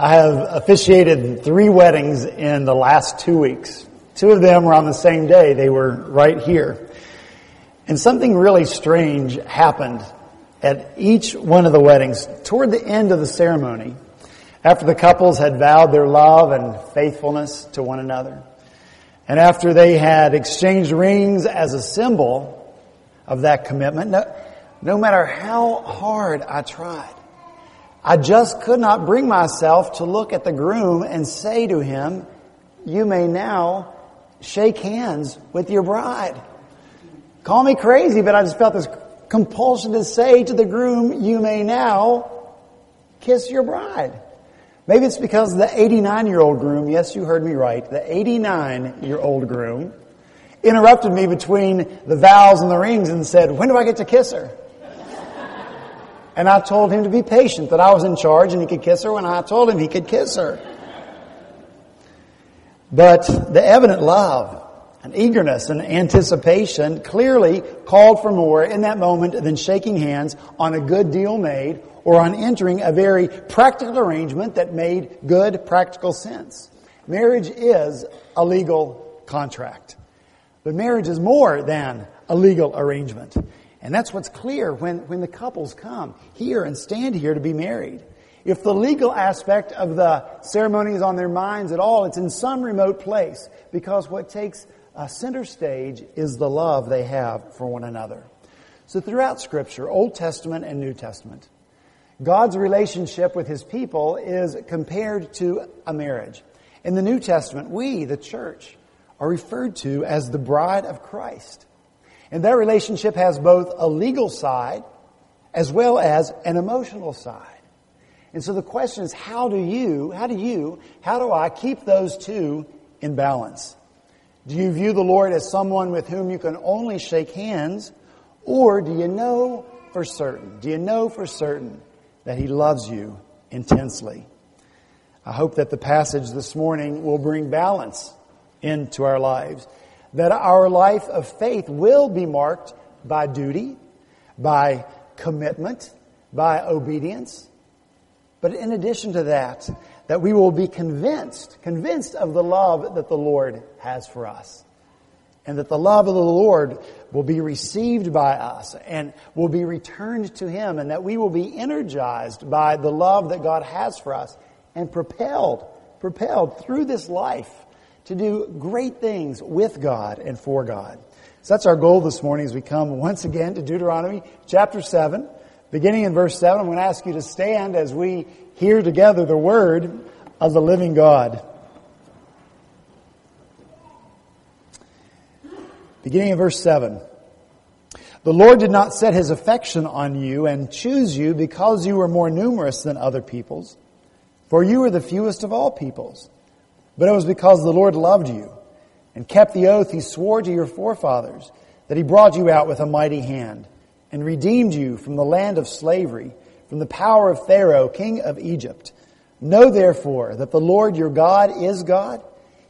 I have officiated three weddings in the last two weeks. Two of them were on the same day. They were right here. And something really strange happened at each one of the weddings. Toward the end of the ceremony, after the couples had vowed their love and faithfulness to one another, and after they had exchanged rings as a symbol of that commitment, no, no matter how hard I tried, I just could not bring myself to look at the groom and say to him, you may now shake hands with your bride. Call me crazy, but I just felt this compulsion to say to the groom, you may now kiss your bride. Maybe it's because the 89 year old groom, yes, you heard me right, the 89 year old groom interrupted me between the vows and the rings and said, when do I get to kiss her? And I told him to be patient, that I was in charge and he could kiss her when I told him he could kiss her. But the evident love and eagerness and anticipation clearly called for more in that moment than shaking hands on a good deal made or on entering a very practical arrangement that made good practical sense. Marriage is a legal contract. But marriage is more than a legal arrangement. And that's what's clear when, when the couples come here and stand here to be married. If the legal aspect of the ceremony is on their minds at all, it's in some remote place because what takes a center stage is the love they have for one another. So throughout scripture, Old Testament and New Testament, God's relationship with his people is compared to a marriage. In the New Testament, we, the church, are referred to as the bride of Christ. And that relationship has both a legal side as well as an emotional side. And so the question is, how do you, how do you, how do I keep those two in balance? Do you view the Lord as someone with whom you can only shake hands, or do you know for certain, do you know for certain that He loves you intensely? I hope that the passage this morning will bring balance into our lives that our life of faith will be marked by duty, by commitment, by obedience. But in addition to that, that we will be convinced, convinced of the love that the Lord has for us. And that the love of the Lord will be received by us and will be returned to Him and that we will be energized by the love that God has for us and propelled, propelled through this life to do great things with God and for God. So that's our goal this morning as we come once again to Deuteronomy chapter 7, beginning in verse 7. I'm going to ask you to stand as we hear together the word of the living God. Beginning in verse 7. The Lord did not set his affection on you and choose you because you were more numerous than other peoples, for you were the fewest of all peoples. But it was because the Lord loved you and kept the oath he swore to your forefathers that he brought you out with a mighty hand and redeemed you from the land of slavery, from the power of Pharaoh, king of Egypt. Know therefore that the Lord your God is God.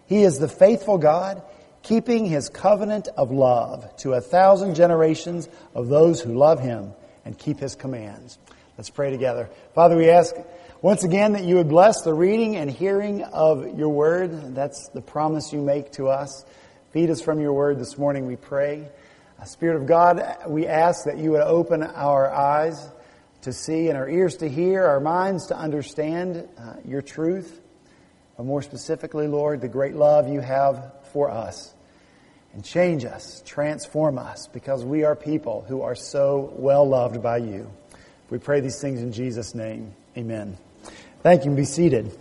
He is the faithful God, keeping his covenant of love to a thousand generations of those who love him and keep his commands. Let's pray together. Father, we ask once again, that you would bless the reading and hearing of your word. That's the promise you make to us. Feed us from your word this morning, we pray. Uh, Spirit of God, we ask that you would open our eyes to see and our ears to hear, our minds to understand uh, your truth. But more specifically, Lord, the great love you have for us. And change us, transform us, because we are people who are so well loved by you. We pray these things in Jesus' name. Amen. Thank you. Be seated.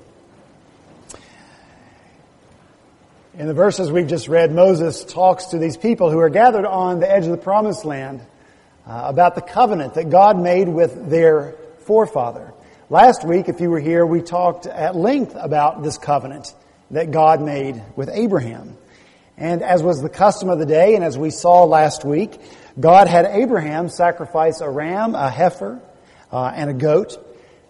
In the verses we've just read, Moses talks to these people who are gathered on the edge of the promised land uh, about the covenant that God made with their forefather. Last week, if you were here, we talked at length about this covenant that God made with Abraham. And as was the custom of the day, and as we saw last week, God had Abraham sacrifice a ram, a heifer, uh, and a goat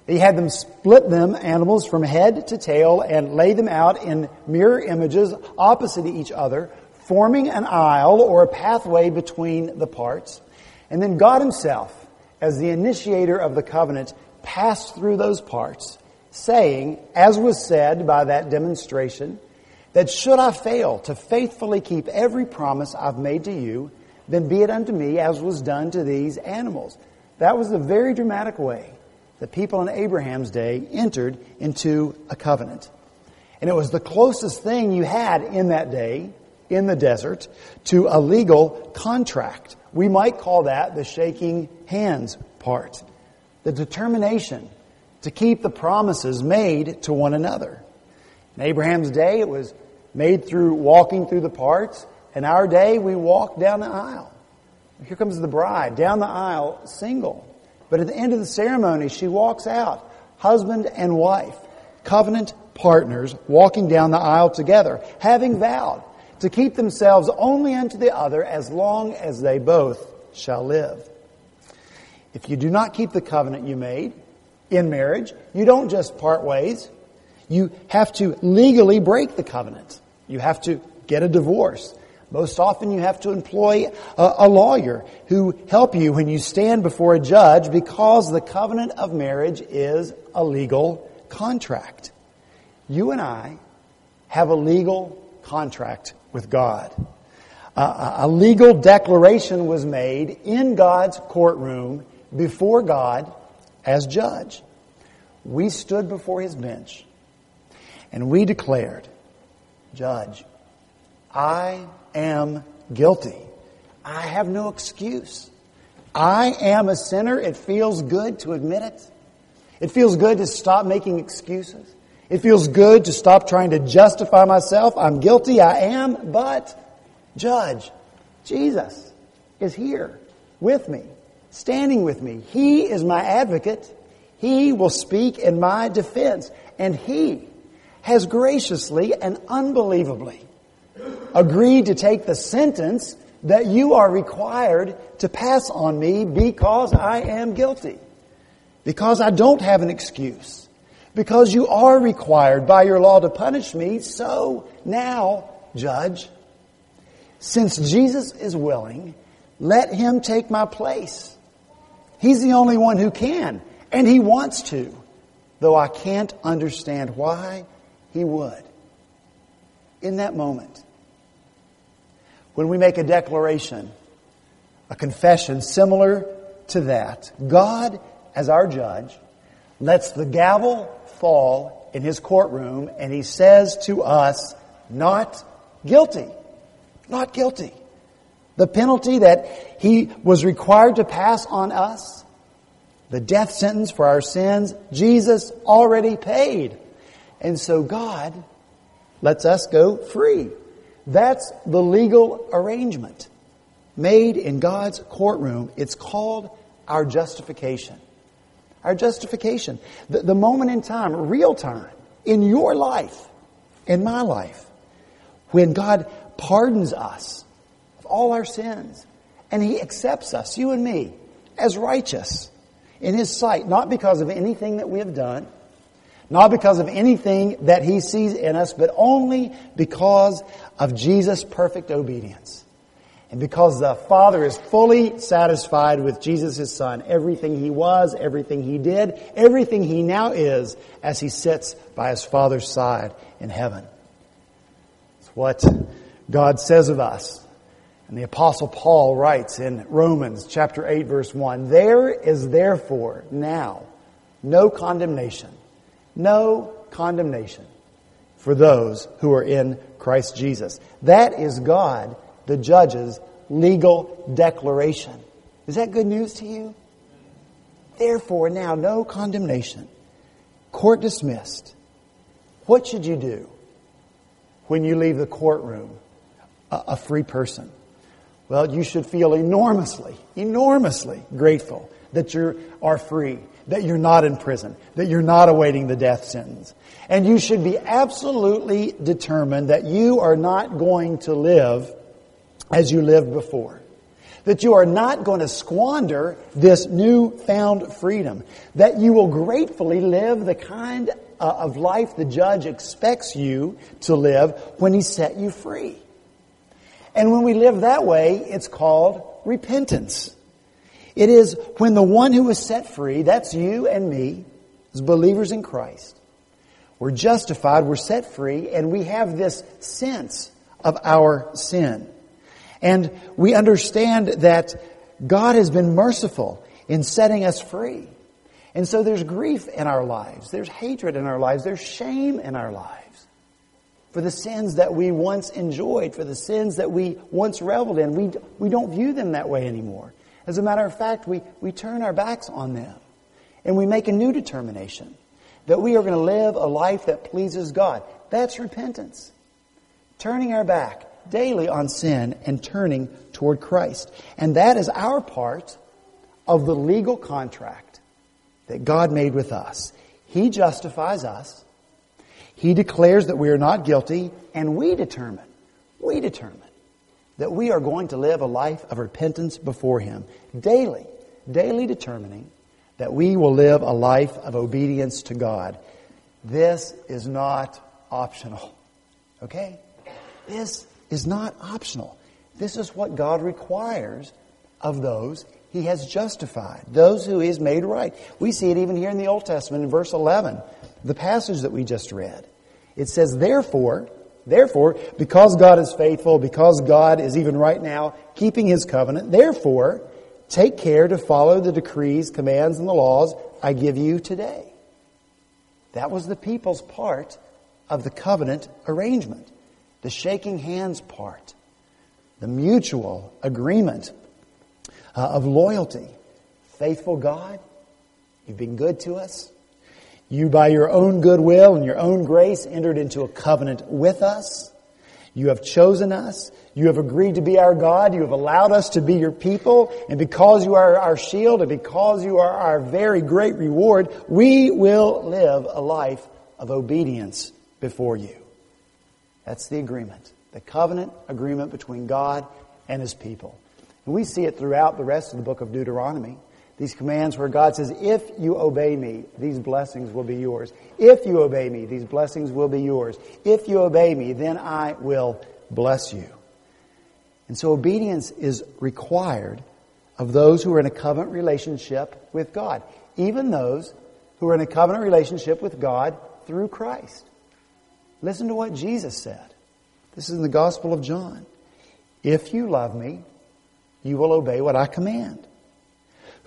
he had them split them, animals, from head to tail and lay them out in mirror images opposite to each other, forming an aisle or a pathway between the parts. And then God himself, as the initiator of the covenant, passed through those parts, saying, as was said by that demonstration, that should I fail to faithfully keep every promise I've made to you, then be it unto me as was done to these animals. That was the very dramatic way that people in Abraham's day entered into a covenant. And it was the closest thing you had in that day, in the desert, to a legal contract. We might call that the shaking hands part. The determination to keep the promises made to one another. In Abraham's day, it was made through walking through the parts. In our day, we walk down the aisle. Here comes the bride down the aisle single. But at the end of the ceremony, she walks out, husband and wife, covenant partners, walking down the aisle together, having vowed to keep themselves only unto the other as long as they both shall live. If you do not keep the covenant you made in marriage, you don't just part ways. You have to legally break the covenant. You have to get a divorce. Most often you have to employ a, a, lawyer who help you when you stand before a judge because the covenant of marriage is a legal contract. You and I have a legal contract with God. Uh, a legal declaration was made in God's courtroom before God as judge. We stood before his bench and we declared, Judge, I am guilty. I have no excuse. I am a sinner. It feels good to admit it. It feels good to stop making excuses. It feels good to stop trying to justify myself. I'm guilty. I am. But, Judge, Jesus is here with me, standing with me. He is my advocate. He will speak in my defense. And He has graciously and unbelievably agreed to take the sentence that you are required to pass on me because I am guilty. Because I don't have an excuse. Because you are required by your law to punish me. So now, judge, since Jesus is willing, let him take my place. He's the only one who can, and he wants to, though I can't understand why he would. In that moment, when we make a declaration, a confession similar to that, God, as our judge, lets the gavel fall in his courtroom and he says to us, not guilty. Not guilty. The penalty that he was required to pass on us, the death sentence for our sins, Jesus already paid. And so God lets us go free. That's the legal arrangement made in God's courtroom. It's called our justification. Our justification. The, the moment in time, real time, in your life, in my life, when God pardons us of all our sins and He accepts us, you and me, as righteous in His sight, not because of anything that we have done, not because of anything that he sees in us, but only because of Jesus' perfect obedience. And because the Father is fully satisfied with Jesus, his Son, everything he was, everything he did, everything he now is as he sits by his Father's side in heaven. It's what God says of us. And the apostle Paul writes in Romans chapter 8 verse 1, There is therefore now no condemnation no condemnation for those who are in Christ Jesus. That is God, the judge's legal declaration. Is that good news to you? Therefore, now no condemnation. Court dismissed. What should you do when you leave the courtroom a, free person? Well, you should feel enormously, enormously grateful that you are free that you're not in prison, that you're not awaiting the death sentence. And you should be absolutely determined that you are not going to live as you lived before. That you are not going to squander this newfound freedom. That you will gratefully live the kind uh, of life the judge expects you to live when he set you free. And when we live that way, it's called repentance. It is when the one who is set free, that's you and me, as believers in Christ, We're justified, we're set free, and we have this sense of our sin. And we understand that God has been merciful in setting us free. And so there's grief in our lives, there's hatred in our lives, there's shame in our lives for the sins that we once enjoyed, for the sins that we once reveled in. We, we don't view them that way anymore. As a matter of fact, we, we turn our backs on them and we make a new determination that we are going to live a life that pleases God. That's repentance. Turning our back daily on sin and turning toward Christ. And that is our part of the legal contract that God made with us. He justifies us. He declares that we are not guilty, and we determine, we determine that we are going to live a life of repentance before Him daily, daily determining that we will live a life of obedience to God. This is not optional. Okay? This is not optional. This is what God requires of those He has justified, those who He has made right. We see it even here in the Old Testament in verse 11, the passage that we just read. It says, therefore, therefore, because God is faithful, because God is even right now keeping His covenant, therefore, take care to follow the decrees, commands, and the laws I give you today. That was the people's part of the covenant arrangement. The shaking hands part. The mutual agreement uh, of loyalty. Faithful God, you've been good to us. You, by your own goodwill and your own grace, entered into a covenant with us. You have chosen us. You have agreed to be our God. You have allowed us to be your people. And because you are our shield and because you are our very great reward, we will live a life of obedience before you. That's the agreement. The covenant agreement between God and His people. And we see it throughout the rest of the book of Deuteronomy. These commands where God says, if you obey me, these blessings will be yours. If you obey me, these blessings will be yours. If you obey me, then I will bless you. And so obedience is required of those who are in a covenant relationship with God. Even those who are in a covenant relationship with God through Christ. Listen to what Jesus said. This is in the Gospel of John. If you love me, you will obey what I command.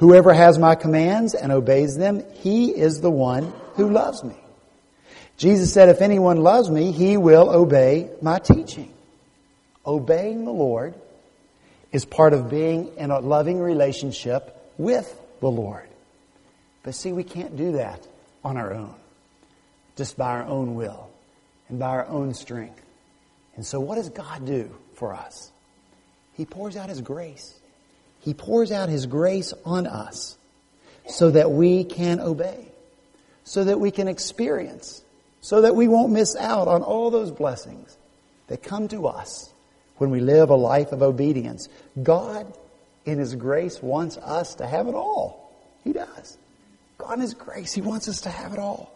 Whoever has my commands and obeys them, he is the one who loves me. Jesus said, if anyone loves me, he will obey my teaching. Obeying the Lord is part of being in a loving relationship with the Lord. But see, we can't do that on our own, just by our own will and by our own strength. And so, what does God do for us? He pours out His grace. He pours out His grace on us so that we can obey, so that we can experience, so that we won't miss out on all those blessings that come to us when we live a life of obedience. God, in His grace, wants us to have it all. He does. God, in His grace, He wants us to have it all.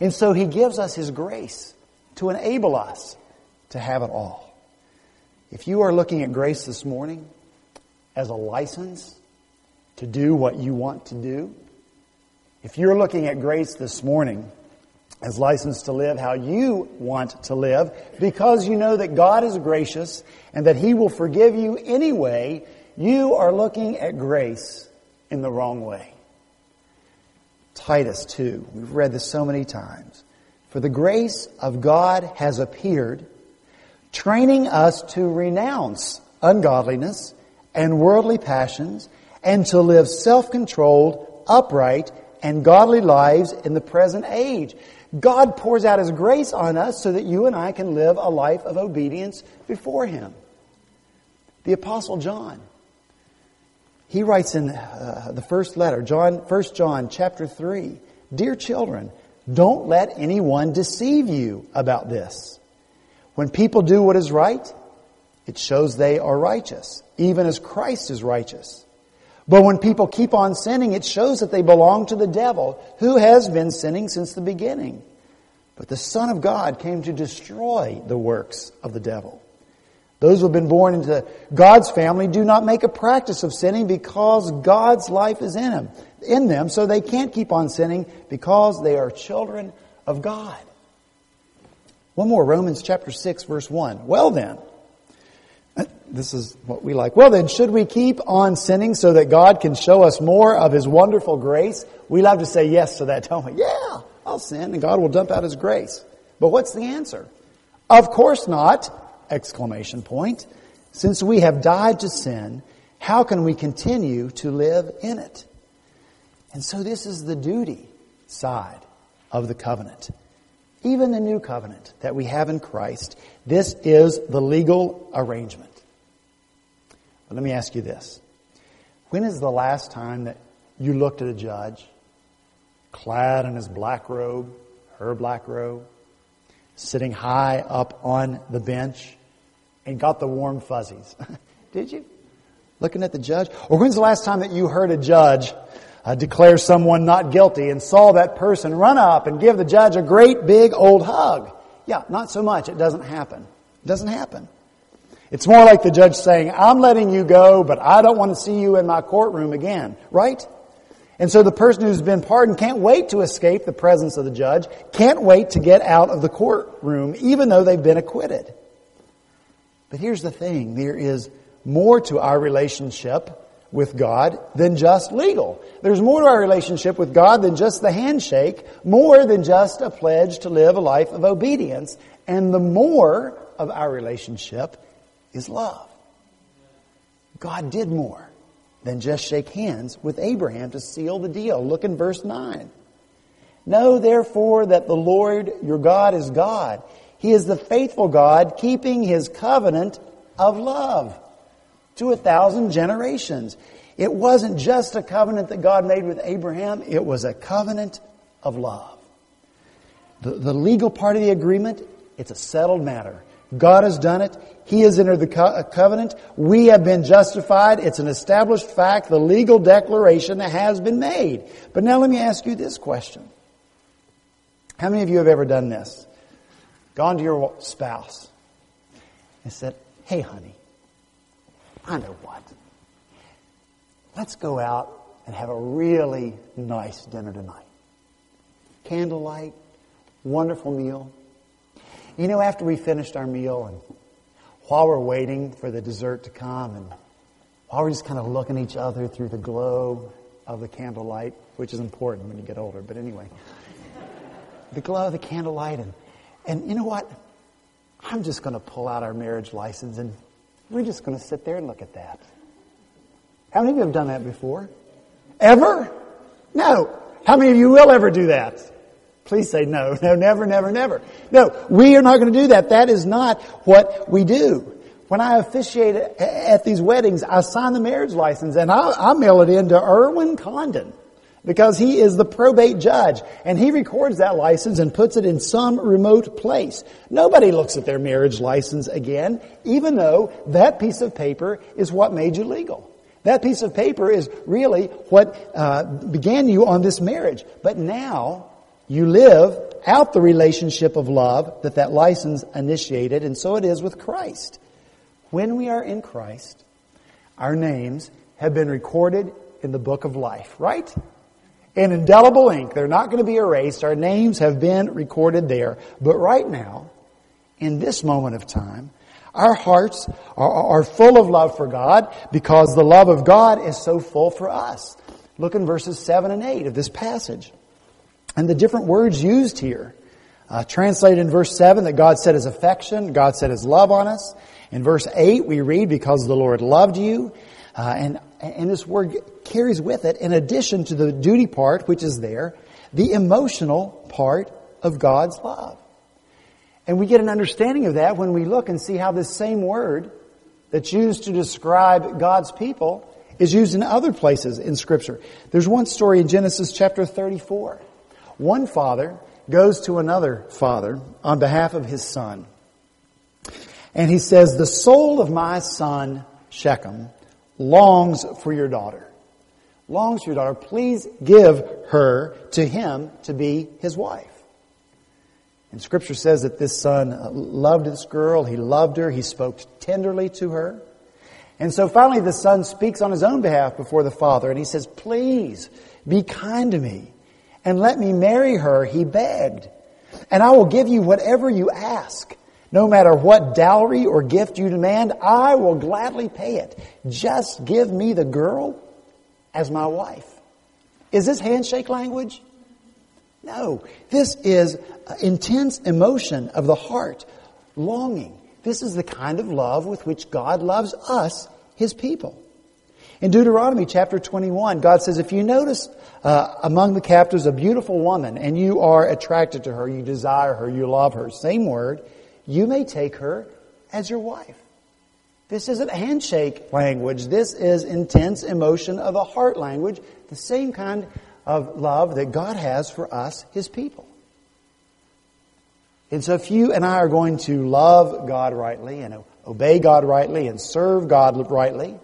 And so He gives us His grace to enable us to have it all. If you are looking at grace this morning, as a license to do what you want to do. If you're looking at grace this morning as license to live how you want to live because you know that God is gracious and that He will forgive you anyway, you are looking at grace in the wrong way. Titus 2. We've read this so many times. For the grace of God has appeared, training us to renounce ungodliness and worldly passions and to live self-controlled, upright, and godly lives in the present age. God pours out His grace on us so that you and I can live a life of obedience before Him. The Apostle John, he writes in uh, the first letter, John, 1 John chapter 3, Dear children, don't let anyone deceive you about this. When people do what is right, it shows they are righteous, even as Christ is righteous. But when people keep on sinning, it shows that they belong to the devil, who has been sinning since the beginning. But the Son of God came to destroy the works of the devil. Those who have been born into God's family do not make a practice of sinning because God's life is in them, in them, so they can't keep on sinning because they are children of God. One more, Romans chapter 6 verse 1. Well then, this is what we like. Well then, should we keep on sinning so that God can show us more of His wonderful grace? We love to say yes to that, don't we? Yeah, I'll sin and God will dump out His grace. But what's the answer? Of course not! Exclamation point. Since we have died to sin, how can we continue to live in it? And so this is the duty side of the covenant. Even the new covenant that we have in Christ, this is the legal arrangement. But let me ask you this. When is the last time that you looked at a judge clad in his black robe, her black robe, sitting high up on the bench and got the warm fuzzies? Did you? Looking at the judge? Or when's the last time that you heard a judge uh, declare someone not guilty and saw that person run up and give the judge a great big old hug? Yeah, not so much. It doesn't happen. It doesn't happen. It's more like the judge saying, I'm letting you go, but I don't want to see you in my courtroom again. Right? And so the person who's been pardoned can't wait to escape the presence of the judge, can't wait to get out of the courtroom, even though they've been acquitted. But here's the thing. There is more to our relationship with God than just legal. There's more to our relationship with God than just the handshake, more than just a pledge to live a life of obedience. And the more of our relationship is love. God did more than just shake hands with Abraham to seal the deal. Look in verse 9. Know therefore that the Lord your God is God. He is the faithful God, keeping his covenant of love to a thousand generations. It wasn't just a covenant that God made with Abraham, it was a covenant of love. The, the legal part of the agreement, it's a settled matter. God has done it. He has entered the co- uh, covenant. We have been justified. It's an established fact, the legal declaration that has been made. But now let me ask you this question. How many of you have ever done this? Gone to your spouse and said, Hey, honey, I know what. Let's go out and have a really nice dinner tonight. Candlelight, wonderful meal. You know, after we finished our meal and while we're waiting for the dessert to come and while we're just kind of looking at each other through the glow of the candlelight, which is important when you get older, but anyway, the glow of the candlelight and, and you know what? I'm just going to pull out our marriage license and we're just going to sit there and look at that. How many of you have done that before? Ever? No. How many of you will ever do that? Please say no. No, never, never, never. No, we are not going to do that. That is not what we do. When I officiate at these weddings, I sign the marriage license and I, I mail it in to Irvin Condon because he is the probate judge and he records that license and puts it in some remote place. Nobody looks at their marriage license again, even though that piece of paper is what made you legal. That piece of paper is really what uh, began you on this marriage. But now you live out the relationship of love that that license initiated, and so it is with Christ. When we are in Christ, our names have been recorded in the book of life, right? in indelible ink. They're not going to be erased. Our names have been recorded there. But right now, in this moment of time, our hearts are, are, full of love for God because the love of God is so full for us. Look in verses 7 and 8 of this passage. And the different words used here. Uh, translated in verse 7 that God set his affection, God set his love on us. In verse 8 we read, because the Lord loved you. Uh, and, and this word carries with it, in addition to the duty part, which is there, the emotional part of God's love. And we get an understanding of that when we look and see how this same word that's used to describe God's people is used in other places in Scripture. There's one story in Genesis chapter 34. One father goes to another father on behalf of his son. And he says, The soul of my son Shechem longs for your daughter. Longs for your daughter. Please give her to him to be his wife. And scripture says that this son loved this girl. He loved her. He spoke tenderly to her. And so finally the son speaks on his own behalf before the father and he says, please be kind to me and let me marry her. He begged. And I will give you whatever you ask. No matter what dowry or gift you demand, I will gladly pay it. Just give me the girl as my wife. Is this handshake language? No. This is intense emotion of the heart, longing. This is the kind of love with which God loves us, His people. In Deuteronomy chapter 21, God says, if you notice uh, among the captives a beautiful woman and you are attracted to her, you desire her, you love her, same word, you may take her as your wife. This isn't handshake language. This is intense emotion of the heart language, the same kind of love that God has for us, His people. And so if you and I are going to love God rightly and obey God rightly and serve God rightly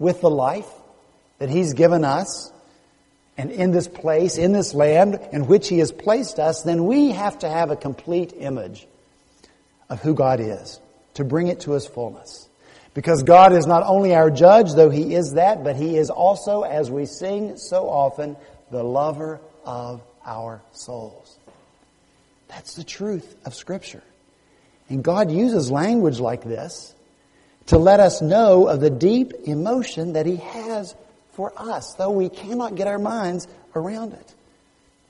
with the life that He's given us and in this place, in this land in which He has placed us, then we have to have a complete image of who God is to bring it to His fullness. Because God is not only our judge, though He is that, but He is also, as we sing so often, the lover of our souls. That's the truth of Scripture. And God uses language like this to let us know of the deep emotion that He has for us, though we cannot get our minds around it.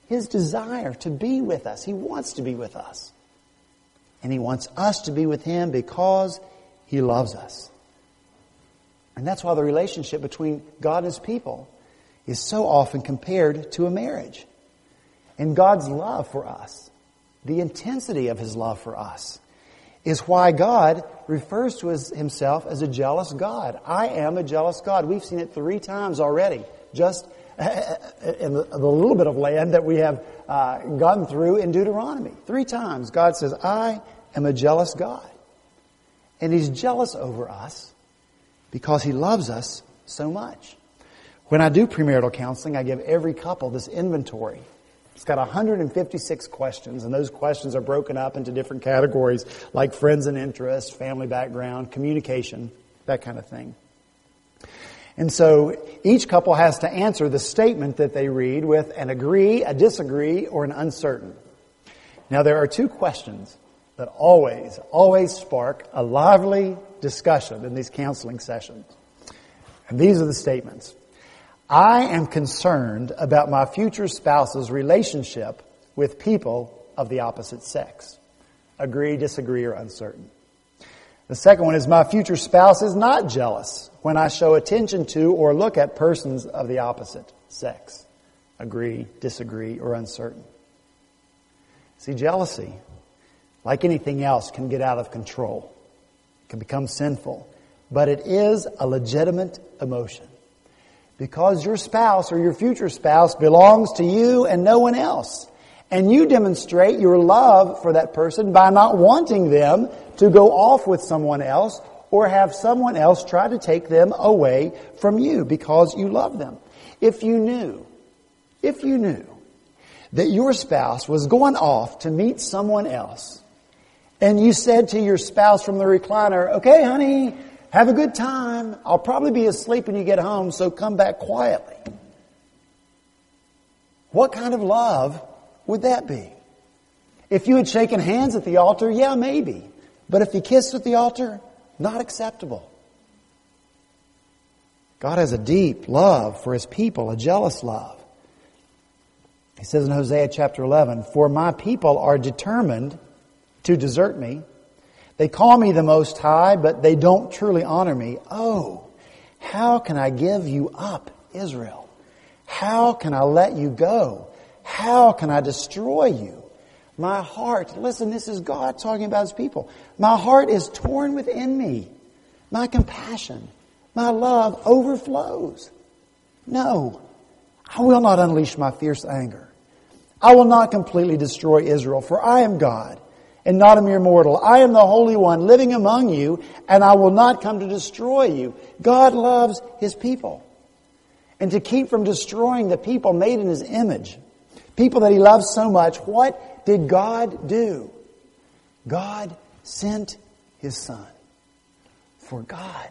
His desire to be with us. He wants to be with us. And He wants us to be with Him because He loves us. And that's why the relationship between God and His people is so often compared to a marriage. And God's love for us, the intensity of His love for us, is why God refers to Himself as a jealous God. I am a jealous God. We've seen it three times already, just in the, the little bit of land that we have uh, gone through in Deuteronomy. Three times God says, I am a jealous God. And He's jealous over us because He loves us so much. When I do premarital counseling, I give every couple this inventory. It's got 156 questions, and those questions are broken up into different categories like friends and interests, family background, communication, that kind of thing. And so each couple has to answer the statement that they read with an agree, a disagree, or an uncertain. Now there are two questions that always, always spark a lively discussion in these counseling sessions. And these are the statements. I am concerned about my future spouse's relationship with people of the opposite sex. Agree, disagree, or uncertain. The second one is my future spouse is not jealous when I show attention to or look at persons of the opposite sex. Agree, disagree, or uncertain. See, jealousy like anything else, can get out of control, can become sinful. But it is a legitimate emotion. Because your spouse or your future spouse belongs to you and no one else. And you demonstrate your love for that person by not wanting them to go off with someone else or have someone else try to take them away from you because you love them. If you knew, if you knew that your spouse was going off to meet someone else and you said to your spouse from the recliner, okay, honey, have a good time. I'll probably be asleep when you get home, so come back quietly. What kind of love would that be? If you had shaken hands at the altar, yeah, maybe. But if you kissed at the altar, not acceptable. God has a deep love for His people, a jealous love. He says in Hosea chapter 11, For my people are determined to desert me. They call me the Most High, but they don't truly honor me. Oh, how can I give you up, Israel? How can I let you go? How can I destroy you? My heart, listen, this is God talking about his people. My heart is torn within me. My compassion, my love overflows. No, I will not unleash my fierce anger. I will not completely destroy Israel, for I am God and not a mere mortal. I am the Holy One living among you, and I will not come to destroy you. God loves His people. And to keep from destroying the people made in His image, people that He loves so much, what did God do? God sent His Son. For God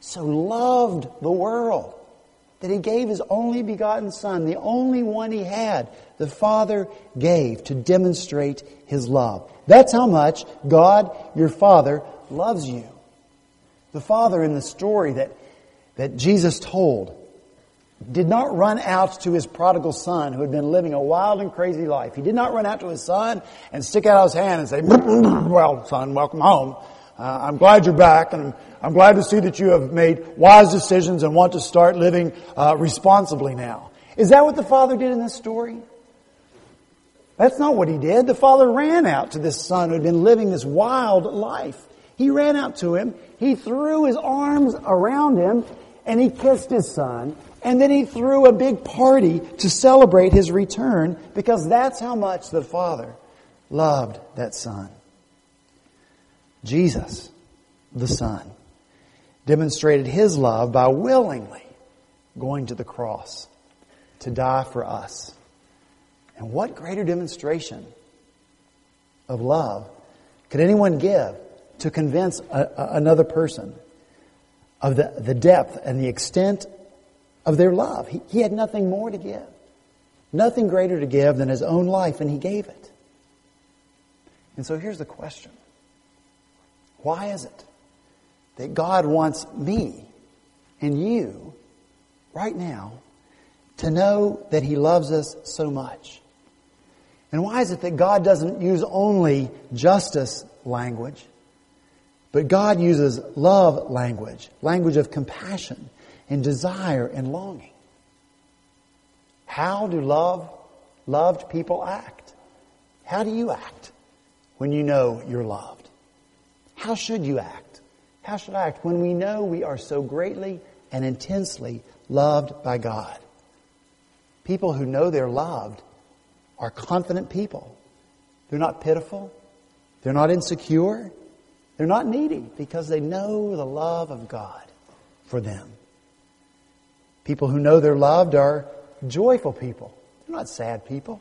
so loved the world that He gave His only begotten Son, the only one He had, the Father gave to demonstrate His love. That's how much God, your Father, loves you. The Father in the story that, that Jesus told did not run out to his prodigal son who had been living a wild and crazy life. He did not run out to his son and stick out his hand and say, well, son, welcome home. Uh, I'm glad you're back and I'm, I'm, glad to see that you have made wise decisions and want to start living uh, responsibly now. Is that what the father did in this story? That's not what he did. The father ran out to this son who had been living this wild life. He ran out to him. He threw his arms around him and he kissed his son. And then he threw a big party to celebrate his return because that's how much the father loved that son. Jesus, the son, demonstrated his love by willingly going to the cross to die for us. And what greater demonstration of love could anyone give to convince a, a, another person of the, the depth and the extent of their love? He, he had nothing more to give, nothing greater to give than his own life, and he gave it. And so here's the question Why is it that God wants me and you right now to know that He loves us so much? And why is it that God doesn't use only justice language, but God uses love language, language of compassion and desire and longing? How do love, loved people act? How do you act when you know you're loved? How should you act? How should I act when we know we are so greatly and intensely loved by God? People who know they're loved are confident people. They're not pitiful. They're not insecure. They're not needy because they know the love of God for them. People who know they're loved are joyful people. They're not sad people.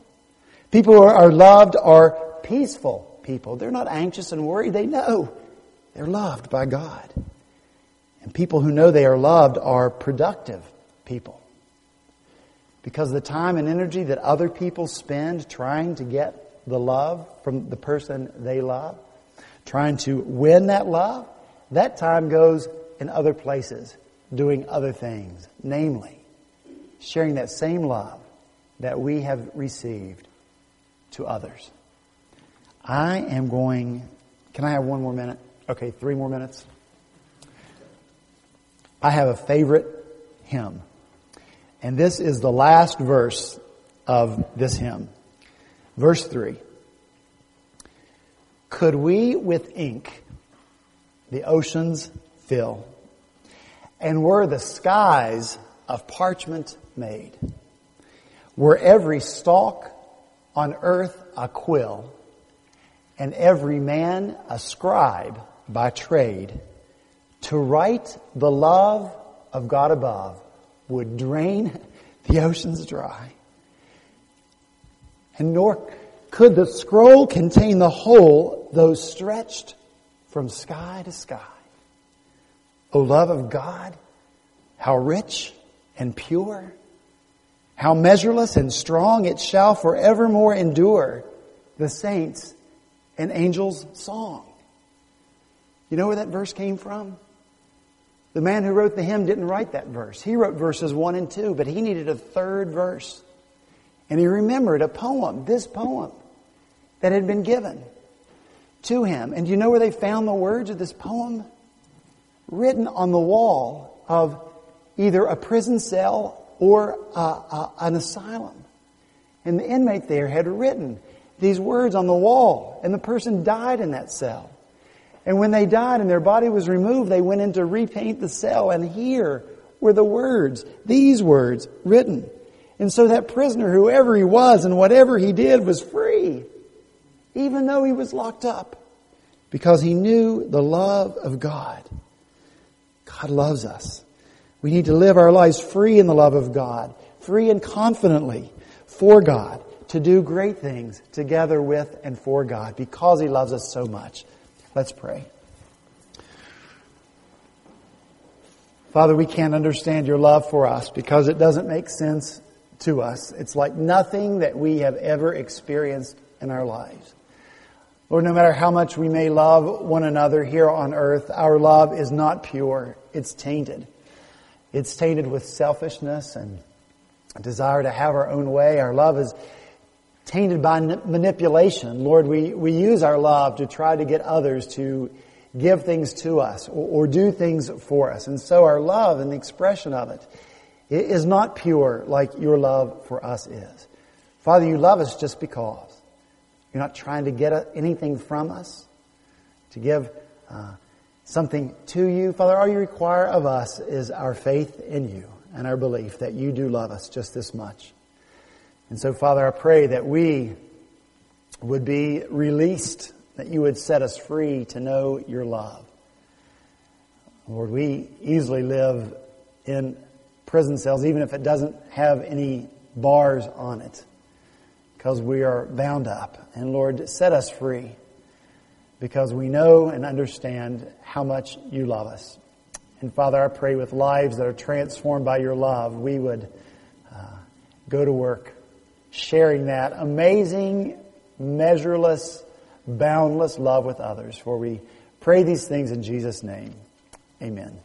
People who are loved are peaceful people. They're not anxious and worried. They know they're loved by God. And people who know they are loved are productive people. Because the time and energy that other people spend trying to get the love from the person they love, trying to win that love, that time goes in other places, doing other things, namely, sharing that same love that we have received to others. I am going, can I have one more minute? Okay, three more minutes. I have a favorite hymn. And this is the last verse of this hymn. Verse 3. Could we with ink the oceans fill, and were the skies of parchment made, were every stalk on earth a quill, and every man a scribe by trade, to write the love of God above, would drain the oceans dry. And nor could the scroll contain the whole, though stretched from sky to sky. O love of God, how rich and pure, how measureless and strong it shall forevermore endure the saints and angels' song. You know where that verse came from? The man who wrote the hymn didn't write that verse. He wrote verses 1 and 2, but he needed a third verse. And he remembered a poem, this poem, that had been given to him. And do you know where they found the words of this poem? Written on the wall of either a prison cell or a, a, an asylum. And the inmate there had written these words on the wall, and the person died in that cell. And when they died and their body was removed, they went in to repaint the cell, and here were the words, these words, written. And so that prisoner, whoever he was and whatever he did, was free, even though he was locked up, because he knew the love of God. God loves us. We need to live our lives free in the love of God, free and confidently for God, to do great things together with and for God, because he loves us so much. Let's pray. Father, we can't understand your love for us because it doesn't make sense to us. It's like nothing that we have ever experienced in our lives. Lord, no matter how much we may love one another here on earth, our love is not pure. It's tainted. It's tainted with selfishness and desire to have our own way. Our love is tainted by manipulation. Lord, we, we use our love to try to get others to give things to us or, or do things for us. And so our love and the expression of it is not pure like your love for us is. Father, you love us just because. You're not trying to get anything from us, to give uh, something to you. Father, all you require of us is our faith in you and our belief that you do love us just this much. And so, Father, I pray that we would be released, that you would set us free to know your love. Lord, we easily live in prison cells, even if it doesn't have any bars on it because we are bound up. And Lord, set us free because we know and understand how much you love us. And Father, I pray with lives that are transformed by your love, we would uh, go to work sharing that amazing, measureless, boundless love with others. For we pray these things in Jesus' name. Amen.